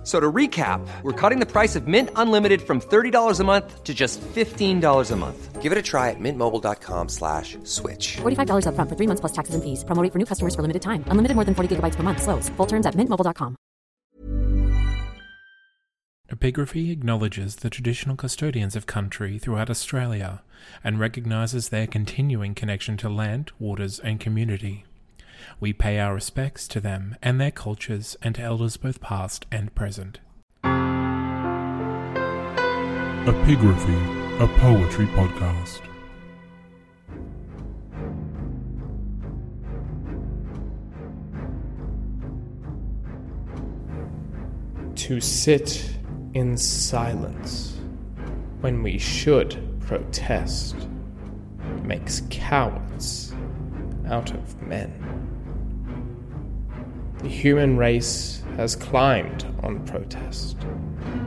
F- So to recap, we're cutting the price of Mint Unlimited from $30 a month to just $15 a month. Give it a try at mintmobile.com slash switch. $45 upfront for three months plus taxes and fees. Promo rate for new customers for limited time. Unlimited more than 40 gigabytes per month. Slows. Full terms at mintmobile.com. Epigraphy acknowledges the traditional custodians of country throughout Australia and recognises their continuing connection to land, waters, and community. We pay our respects to them and their cultures and to elders both past and present. Epigraphy, a poetry podcast. to sit in silence when we should protest makes cowards out of men. The human race has climbed on protest.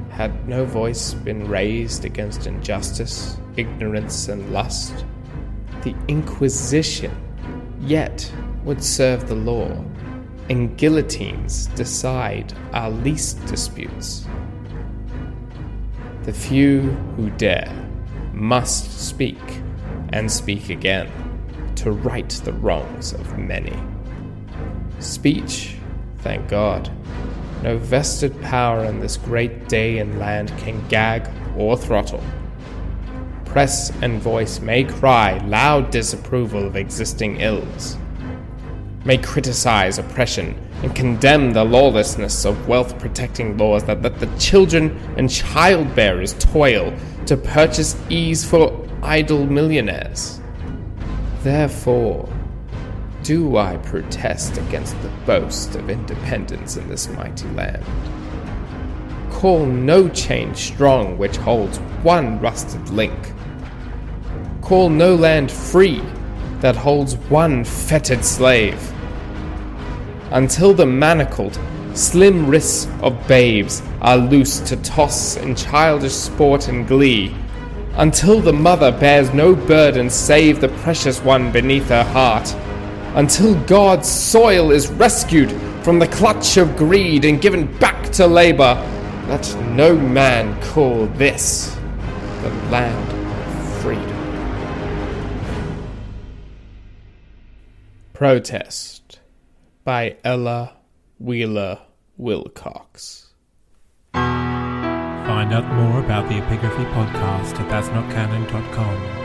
Had no voice been raised against injustice, ignorance, and lust, the Inquisition yet would serve the law, and guillotines decide our least disputes. The few who dare must speak, and speak again, to right the wrongs of many. Speech, thank God, no vested power in this great day and land can gag or throttle. Press and voice may cry loud disapproval of existing ills, may criticize oppression and condemn the lawlessness of wealth protecting laws that let the children and childbearers toil to purchase ease for idle millionaires. Therefore, do I protest against the boast of independence in this mighty land. Call no chain strong which holds one rusted link. Call no land free that holds one fettered slave. Until the manacled, slim wrists of babes are loosed to toss in childish sport and glee. Until the mother bears no burden save the precious one beneath her heart. Until God's soil is rescued from the clutch of greed and given back to labor, let no man call this the land of freedom. Protest by Ella Wheeler Wilcox. Find out more about the Epigraphy podcast at thatsnotcanon.com.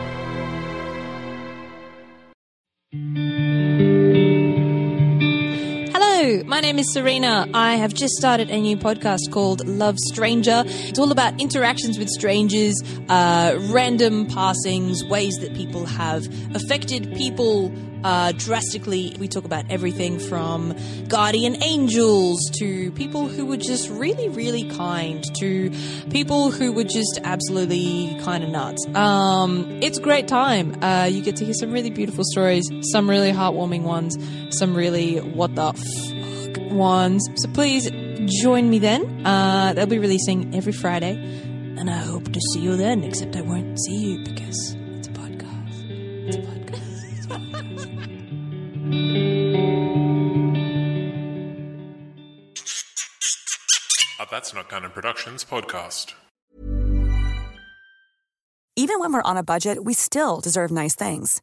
name is Serena. I have just started a new podcast called Love Stranger. It's all about interactions with strangers, uh, random passings, ways that people have affected people uh, drastically. We talk about everything from guardian angels to people who were just really, really kind to people who were just absolutely kind of nuts. Um, it's a great time. Uh, you get to hear some really beautiful stories, some really heartwarming ones, some really what the fuck ones. So please join me then. Uh, they'll be releasing every Friday, and I hope to see you then. Except I won't see you because it's a podcast. It's a podcast. It's A podcast. That's Not Canon Productions podcast. Even when we're on a budget, we still deserve nice things.